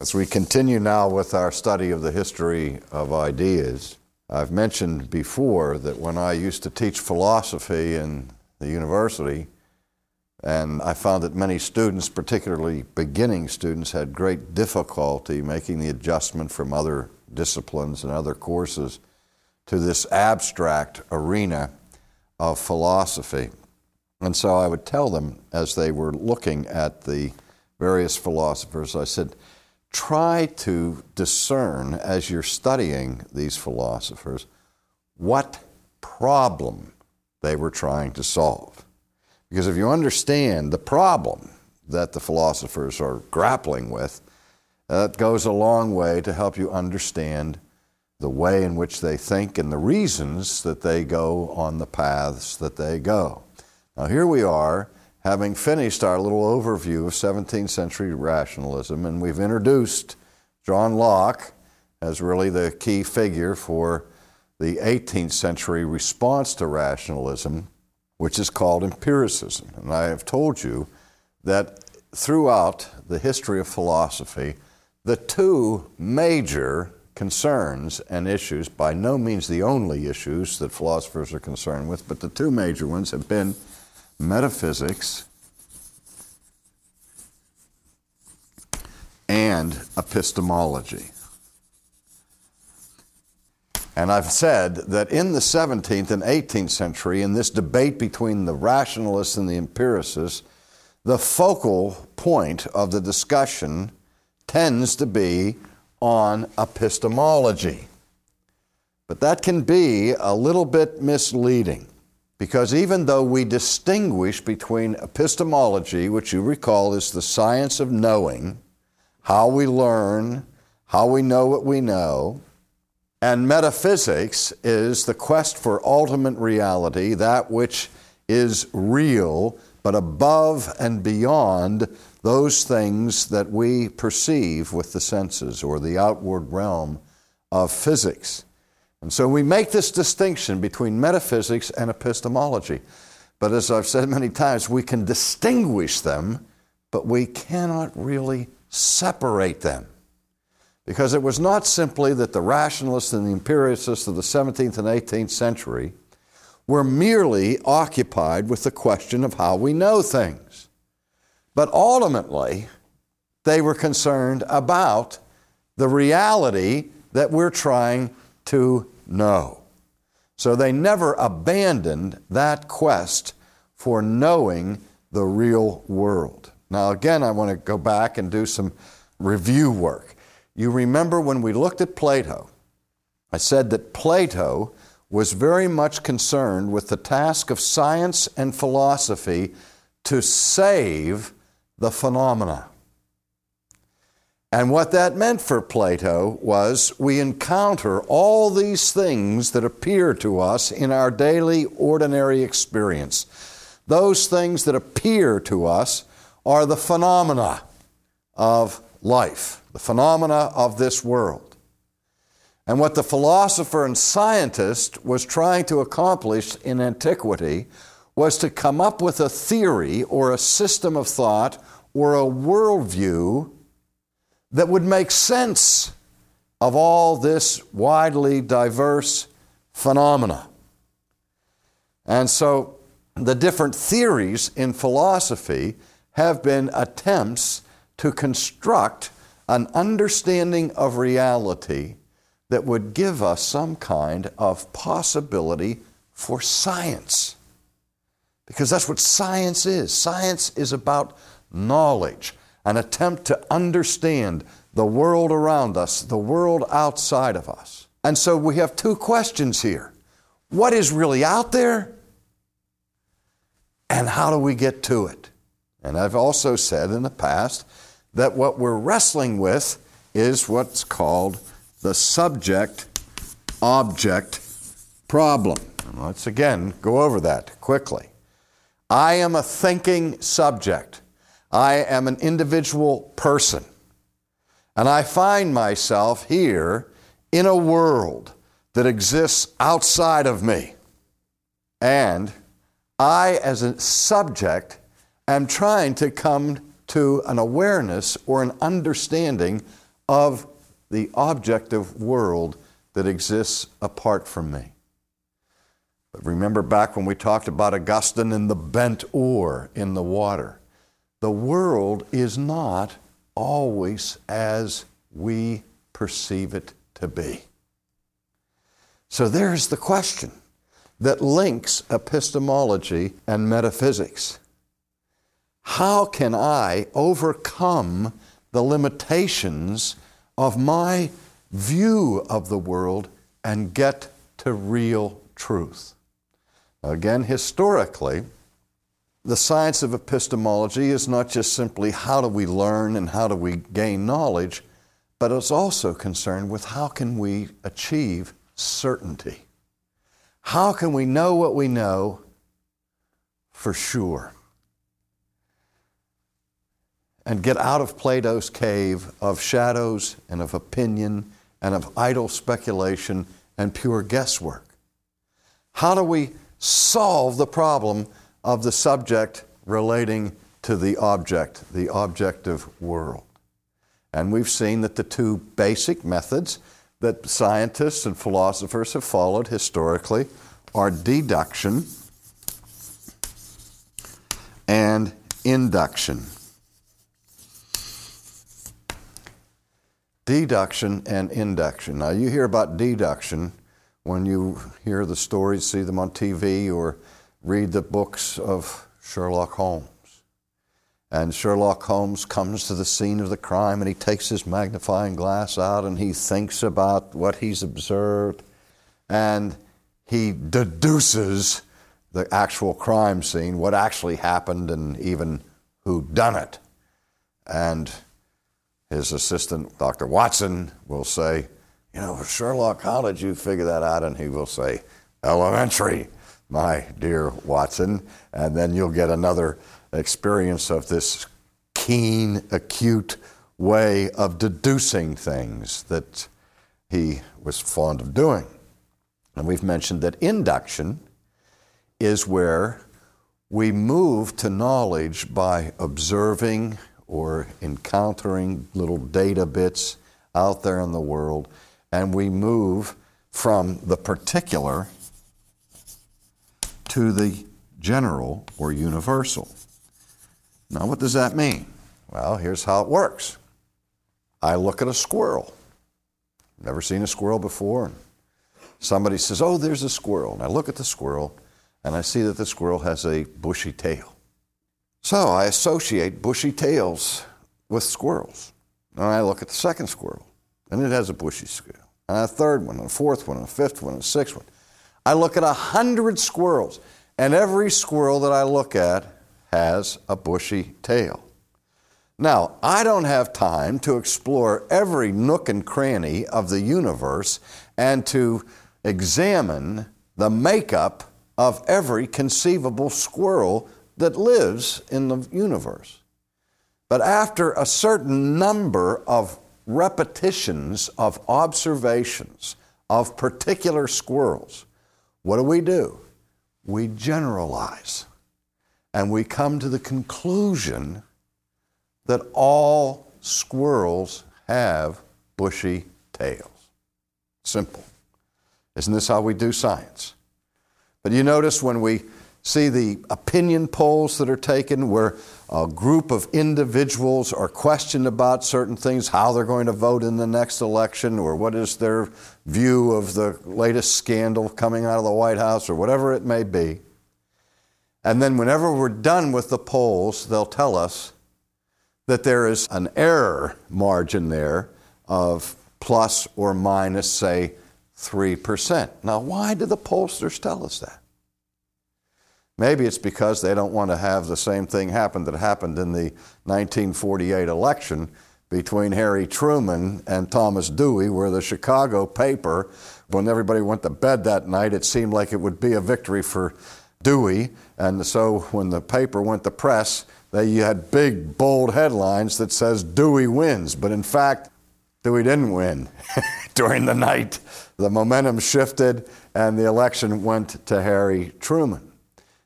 As we continue now with our study of the history of ideas, I've mentioned before that when I used to teach philosophy in the university, and I found that many students, particularly beginning students, had great difficulty making the adjustment from other disciplines and other courses to this abstract arena of philosophy. And so I would tell them as they were looking at the various philosophers, I said, try to discern as you're studying these philosophers what problem they were trying to solve. Because if you understand the problem that the philosophers are grappling with, that goes a long way to help you understand the way in which they think and the reasons that they go on the paths that they go. Now, here we are, having finished our little overview of 17th century rationalism, and we've introduced John Locke as really the key figure for the 18th century response to rationalism, which is called empiricism. And I have told you that throughout the history of philosophy, the two major concerns and issues, by no means the only issues that philosophers are concerned with, but the two major ones have been metaphysics and epistemology. And I've said that in the 17th and 18th century, in this debate between the rationalists and the empiricists, the focal point of the discussion tends to be on epistemology. But that can be a little bit misleading because even though we distinguish between epistemology, which you recall is the science of knowing, how we learn, how we know what we know, and metaphysics is the quest for ultimate reality, that which is real, but above and beyond those things that we perceive with the senses or the outward realm of physics. And so we make this distinction between metaphysics and epistemology. But as I've said many times, we can distinguish them, but we cannot really separate them. Because it was not simply that the rationalists and the empiricists of the 17th and 18th century were merely occupied with the question of how we know things. But ultimately, they were concerned about the reality that we're trying to know. So they never abandoned that quest for knowing the real world. Now, again, I want to go back and do some review work. You remember when we looked at Plato, I said that Plato was very much concerned with the task of science and philosophy to save the phenomena. And what that meant for Plato was we encounter all these things that appear to us in our daily, ordinary experience. Those things that appear to us are the phenomena of life, the phenomena of this world. And what the philosopher and scientist was trying to accomplish in antiquity was to come up with a theory or a system of thought or a worldview that would make sense of all this widely diverse phenomena. And so the different theories in philosophy have been attempts to construct an understanding of reality that would give us some kind of possibility for science. Because that's what science is. Science is about knowledge, an attempt to understand the world around us, the world outside of us. And so we have two questions here what is really out there? And how do we get to it? And I've also said in the past that what we're wrestling with is what's called the subject object problem. And let's again go over that quickly. I am a thinking subject. I am an individual person. And I find myself here in a world that exists outside of me. And I, as a subject, am trying to come to an awareness or an understanding of the objective world that exists apart from me. But remember back when we talked about Augustine and the bent oar in the water. The world is not always as we perceive it to be. So there's the question that links epistemology and metaphysics. How can I overcome the limitations of my view of the world and get to real truth? Again, historically, the science of epistemology is not just simply how do we learn and how do we gain knowledge, but it's also concerned with how can we achieve certainty. How can we know what we know for sure? And get out of Plato's cave of shadows and of opinion and of idle speculation and pure guesswork. How do we solve the problem of the subject relating to the object, the objective world. And we've seen that the two basic methods that scientists and philosophers have followed historically are deduction and induction. Deduction and induction. Now, you hear about deduction when you hear the stories, see them on TV, or read the books of Sherlock Holmes. And Sherlock Holmes comes to the scene of the crime and he takes his magnifying glass out and he thinks about what he's observed and he deduces the actual crime scene, what actually happened, and even who done it. And his assistant, Dr. Watson, will say, you know, Sherlock, how did you figure that out? And he will say, elementary, my dear Watson. And then you'll get another experience of this keen, acute way of deducing things that he was fond of doing. And we've mentioned that induction is where we move to knowledge by observing or encountering little data bits out there in the world and we move from the particular to the general or universal. Now, what does that mean? Well, here's how it works I look at a squirrel. Never seen a squirrel before. Somebody says, Oh, there's a squirrel. And I look at the squirrel and I see that the squirrel has a bushy tail. So I associate bushy tails with squirrels. And I look at the second squirrel and it has a bushy tail and a third one, and a fourth one, and a fifth one, and a sixth one. I look at a hundred squirrels, and every squirrel that I look at has a bushy tail. Now, I don't have time to explore every nook and cranny of the universe and to examine the makeup of every conceivable squirrel that lives in the universe. But after a certain number of repetitions of observations of particular squirrels, what do we do? We generalize. And we come to the conclusion that all squirrels have bushy tails. Simple. Isn't this how we do science? But you notice when we see the opinion polls that are taken where a group of individuals are questioned about certain things, how they're going to vote in the next election, or what is their view of the latest scandal coming out of the White House, or whatever it may be. And then, whenever we're done with the polls, they'll tell us that there is an error margin there of plus or minus, say, 3%. Now, why do the pollsters tell us that? Maybe it's because they don't want to have the same thing happen that happened in the 1948 election between Harry Truman and Thomas Dewey, where the Chicago paper, when everybody went to bed that night, it seemed like it would be a victory for Dewey. And so when the paper went to press, they had big, bold headlines that says Dewey wins. But in fact, Dewey didn't win during the night. The momentum shifted and the election went to Harry Truman.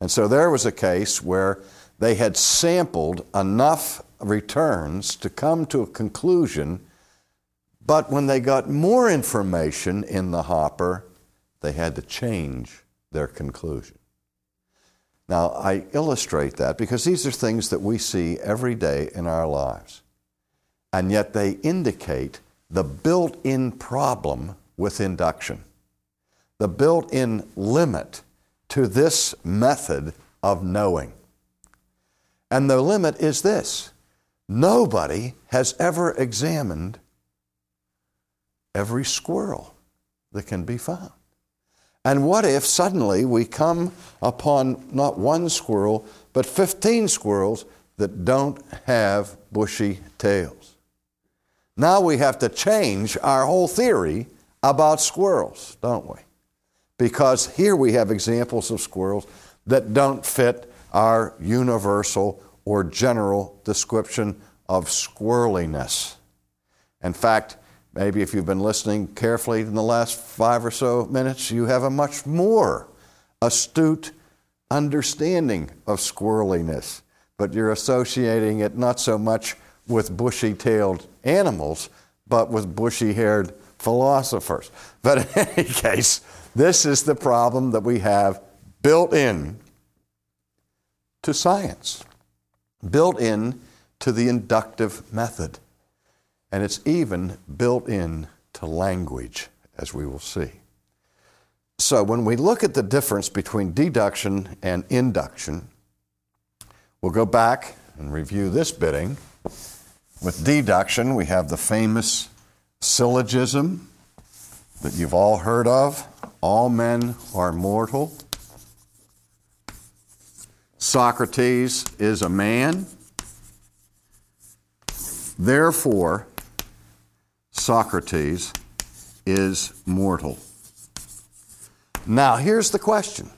And so there was a case where they had sampled enough returns to come to a conclusion But when they got more information in the hopper, they had to change their conclusion. Now, I illustrate that because these are things that we see every day in our lives. And yet they indicate the built in problem with induction, the built in limit to this method of knowing. And the limit is this nobody has ever examined every squirrel that can be found. And what if suddenly we come upon not one squirrel, but 15 squirrels that don't have bushy tails? Now we have to change our whole theory about squirrels, don't we? Because here we have examples of squirrels that don't fit our universal or general description of squirreliness. In fact, maybe if you've been listening carefully in the last five or so minutes, you have a much more astute understanding of squirreliness, but you're associating it not so much with bushy tailed animals, but with bushy haired philosophers. But in any case, this is the problem that we have built in to science, built in to the inductive method. And it's even built in to language, as we will see. So when we look at the difference between deduction and induction, we'll go back and review this bidding. With deduction, we have the famous syllogism that you've all heard of all men are mortal. Socrates is a man. Therefore, Socrates is mortal. Now, here's the question.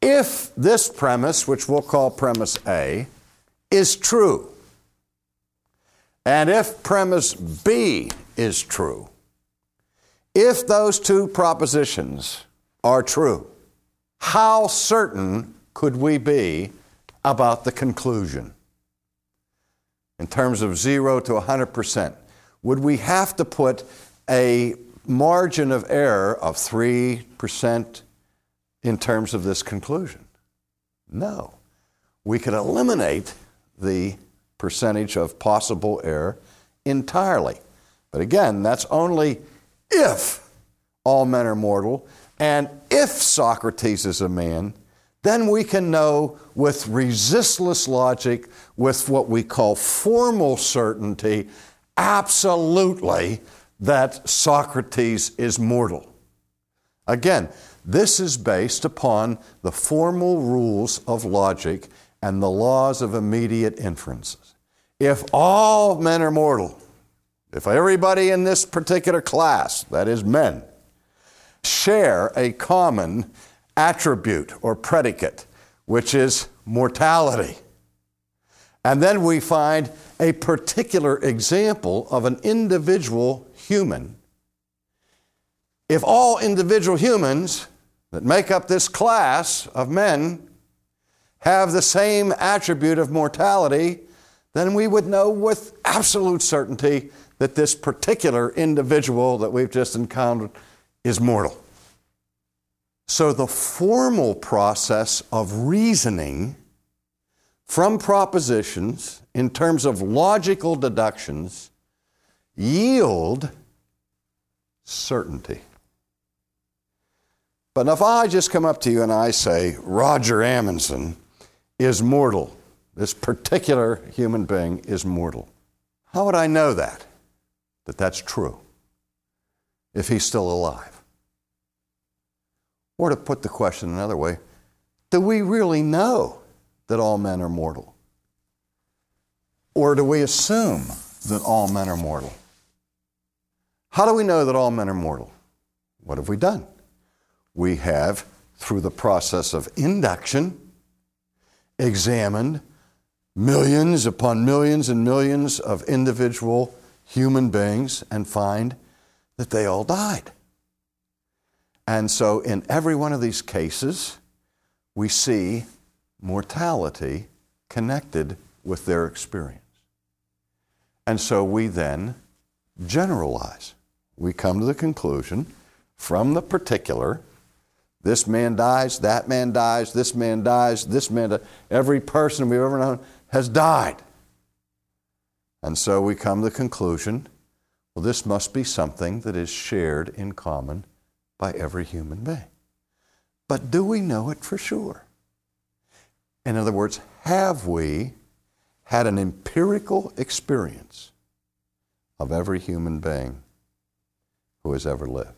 If this premise, which we'll call premise A, is true, and if premise B is true, if those two propositions are true, how certain could we be about the conclusion? In terms of zero to 100%, would we have to put a margin of error of 3% in terms of this conclusion? No. We could eliminate the percentage of possible error entirely. But again, that's only if all men are mortal and if Socrates is a man, then we can know with resistless logic, with what we call formal certainty, absolutely that Socrates is mortal. Again, this is based upon the formal rules of logic and the laws of immediate inferences. If all men are mortal, if everybody in this particular class, that is men, share a common attribute or predicate, which is mortality, and then we find a particular example of an individual human. If all individual humans that make up this class of men have the same attribute of mortality, then we would know with absolute certainty that this particular individual that we've just encountered is mortal. So the formal process of reasoning from propositions in terms of logical deductions yield certainty. But if I just come up to you and I say, Roger Amundsen is mortal, this particular human being is mortal, how would I know that? That that's true if he's still alive. Or to put the question another way, do we really know that all men are mortal? Or do we assume that all men are mortal? How do we know that all men are mortal? What have we done? We have, through the process of induction, examined millions upon millions and millions of individual human beings and find that they all died. And so, in every one of these cases, we see mortality connected with their experience. And so we then generalize. We come to the conclusion from the particular this man dies, that man dies, this man dies, this man dies. Every person we've ever known has died. And so we come to the conclusion well, this must be something that is shared in common by every human being. But do we know it for sure? In other words, have we had an empirical experience of every human being who has ever lived?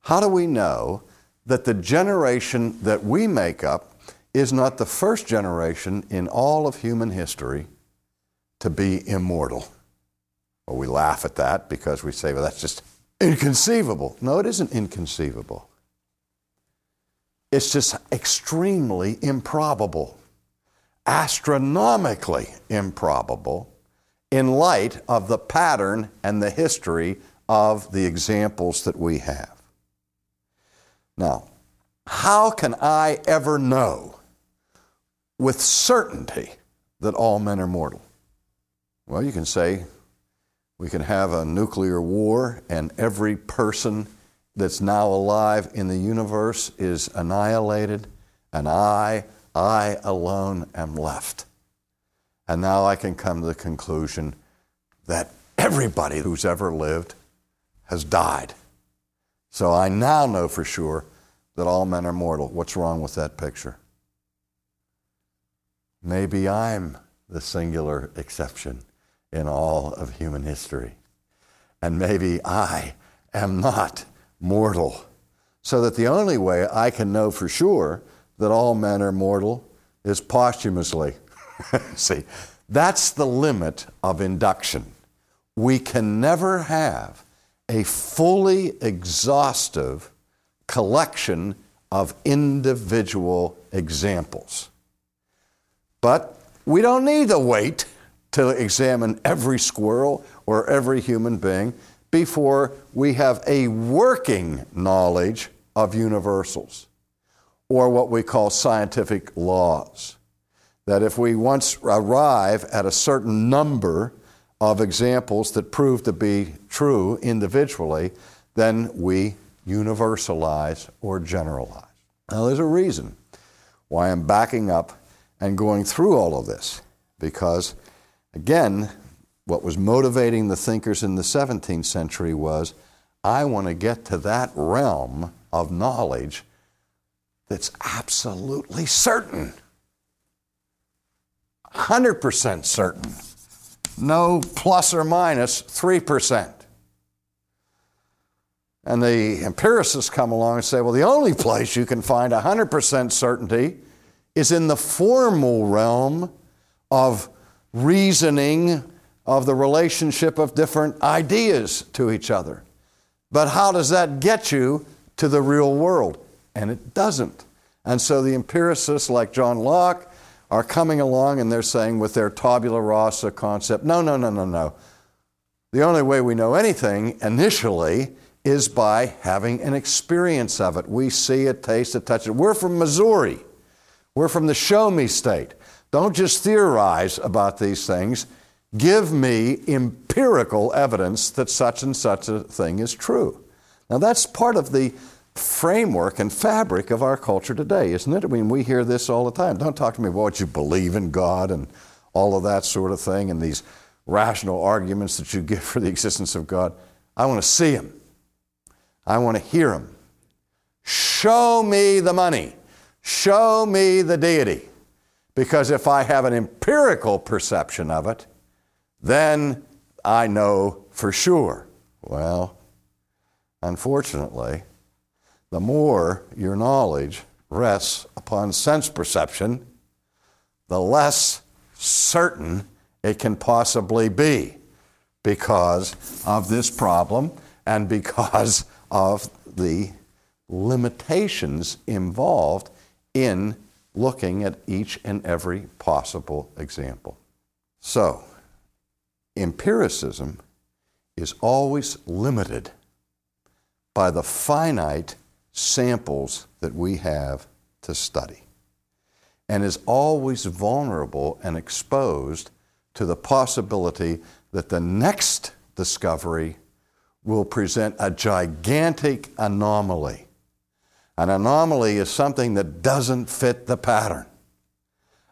How do we know that the generation that we make up is not the first generation in all of human history to be immortal? Well, we laugh at that because we say, well, that's just inconceivable. No, it isn't inconceivable. It's just extremely improbable, astronomically improbable, in light of the pattern and the history of the examples that we have. Now, how can I ever know with certainty that all men are mortal? Well, you can say we can have a nuclear war and every person that's now alive in the universe is annihilated, and I, I alone am left. And now I can come to the conclusion that everybody who's ever lived has died. So I now know for sure that all men are mortal. What's wrong with that picture? Maybe I'm the singular exception in all of human history. And maybe I am not mortal. So that the only way I can know for sure that all men are mortal is posthumously. See, that's the limit of induction. We can never have a fully exhaustive collection of individual examples. But we don't need to wait to examine every squirrel or every human being before we have a working knowledge of universals or what we call scientific laws. That if we once arrive at a certain number of examples that prove to be true individually, then we universalize or generalize. Now, there's a reason why I'm backing up and going through all of this, because again, what was motivating the thinkers in the 17th century was I want to get to that realm of knowledge that's absolutely certain. 100% certain. No plus or minus 3%. And the empiricists come along and say, well, the only place you can find 100% certainty is in the formal realm of reasoning of the relationship of different ideas to each other. But how does that get you to the real world? And it doesn't. And so the empiricists like John Locke are coming along and they're saying with their tabula rasa concept, no, no, no, no, no. The only way we know anything initially is by having an experience of it. We see it, taste it, touch it. We're from Missouri. We're from the show me state. Don't just theorize about these things. Give me empirical evidence that such and such a thing is true. Now, that's part of the framework and fabric of our culture today, isn't it? I mean, we hear this all the time. Don't talk to me about what you believe in God and all of that sort of thing and these rational arguments that you give for the existence of God. I want to see Him, I want to hear Him. Show me the money, show me the deity. Because if I have an empirical perception of it, then I know for sure. Well, unfortunately, the more your knowledge rests upon sense perception, the less certain it can possibly be because of this problem and because of the limitations involved in looking at each and every possible example. So, empiricism is always limited by the finite samples that we have to study and is always vulnerable and exposed to the possibility that the next discovery will present a gigantic anomaly. An anomaly is something that doesn't fit the pattern.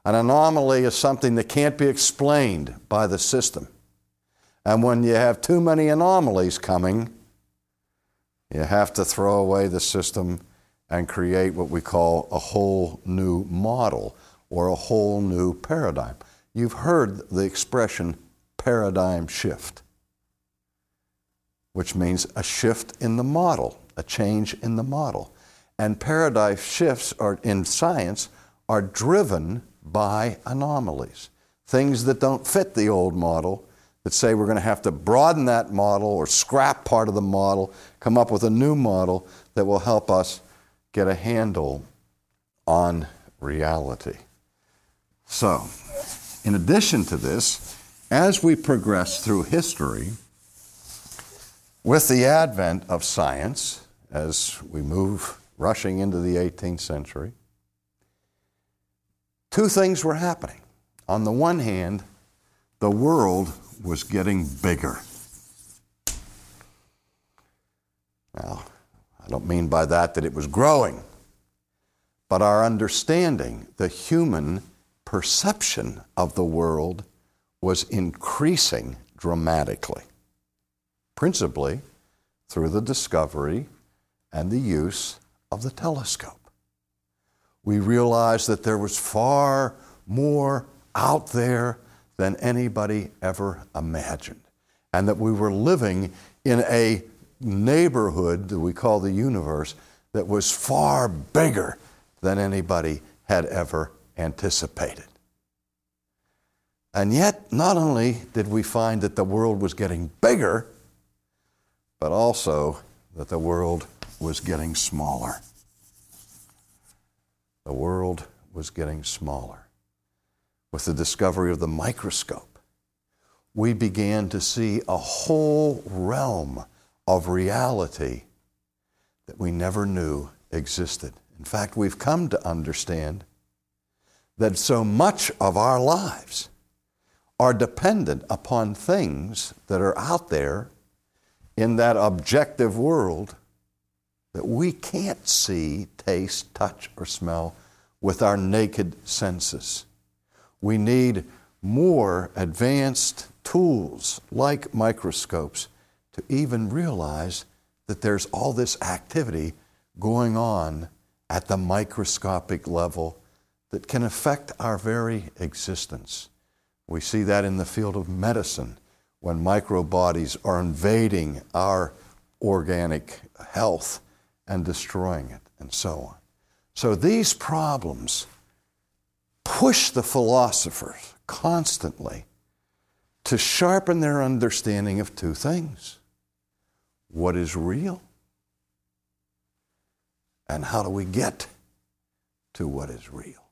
An anomaly is something that can't be explained by the system. And when you have too many anomalies coming, you have to throw away the system and create what we call a whole new model or a whole new paradigm. You've heard the expression paradigm shift, which means a shift in the model, a change in the model. And paradigm shifts are, in science are driven by anomalies, things that don't fit the old model, that say we're going to have to broaden that model or scrap part of the model, come up with a new model that will help us get a handle on reality. So, in addition to this, as we progress through history, with the advent of science, as we move rushing into the 18th century, two things were happening. On the one hand, the world was getting bigger. Now, I don't mean by that that it was growing, but our understanding, the human perception of the world was increasing dramatically, principally through the discovery and the use of the telescope. We realized that there was far more out there than anybody ever imagined, and that we were living in a neighborhood that we call the universe that was far bigger than anybody had ever anticipated. And yet, not only did we find that the world was getting bigger, but also that the world was getting smaller. The world was getting smaller. With the discovery of the microscope, we began to see a whole realm of reality that we never knew existed. In fact, we've come to understand that so much of our lives are dependent upon things that are out there in that objective world that we can't see, taste, touch, or smell with our naked senses. We need more advanced tools like microscopes to even realize that there's all this activity going on at the microscopic level that can affect our very existence. We see that in the field of medicine when microbodies are invading our organic health and destroying it, and so on. So these problems push the philosophers constantly to sharpen their understanding of two things what is real and how do we get to what is real.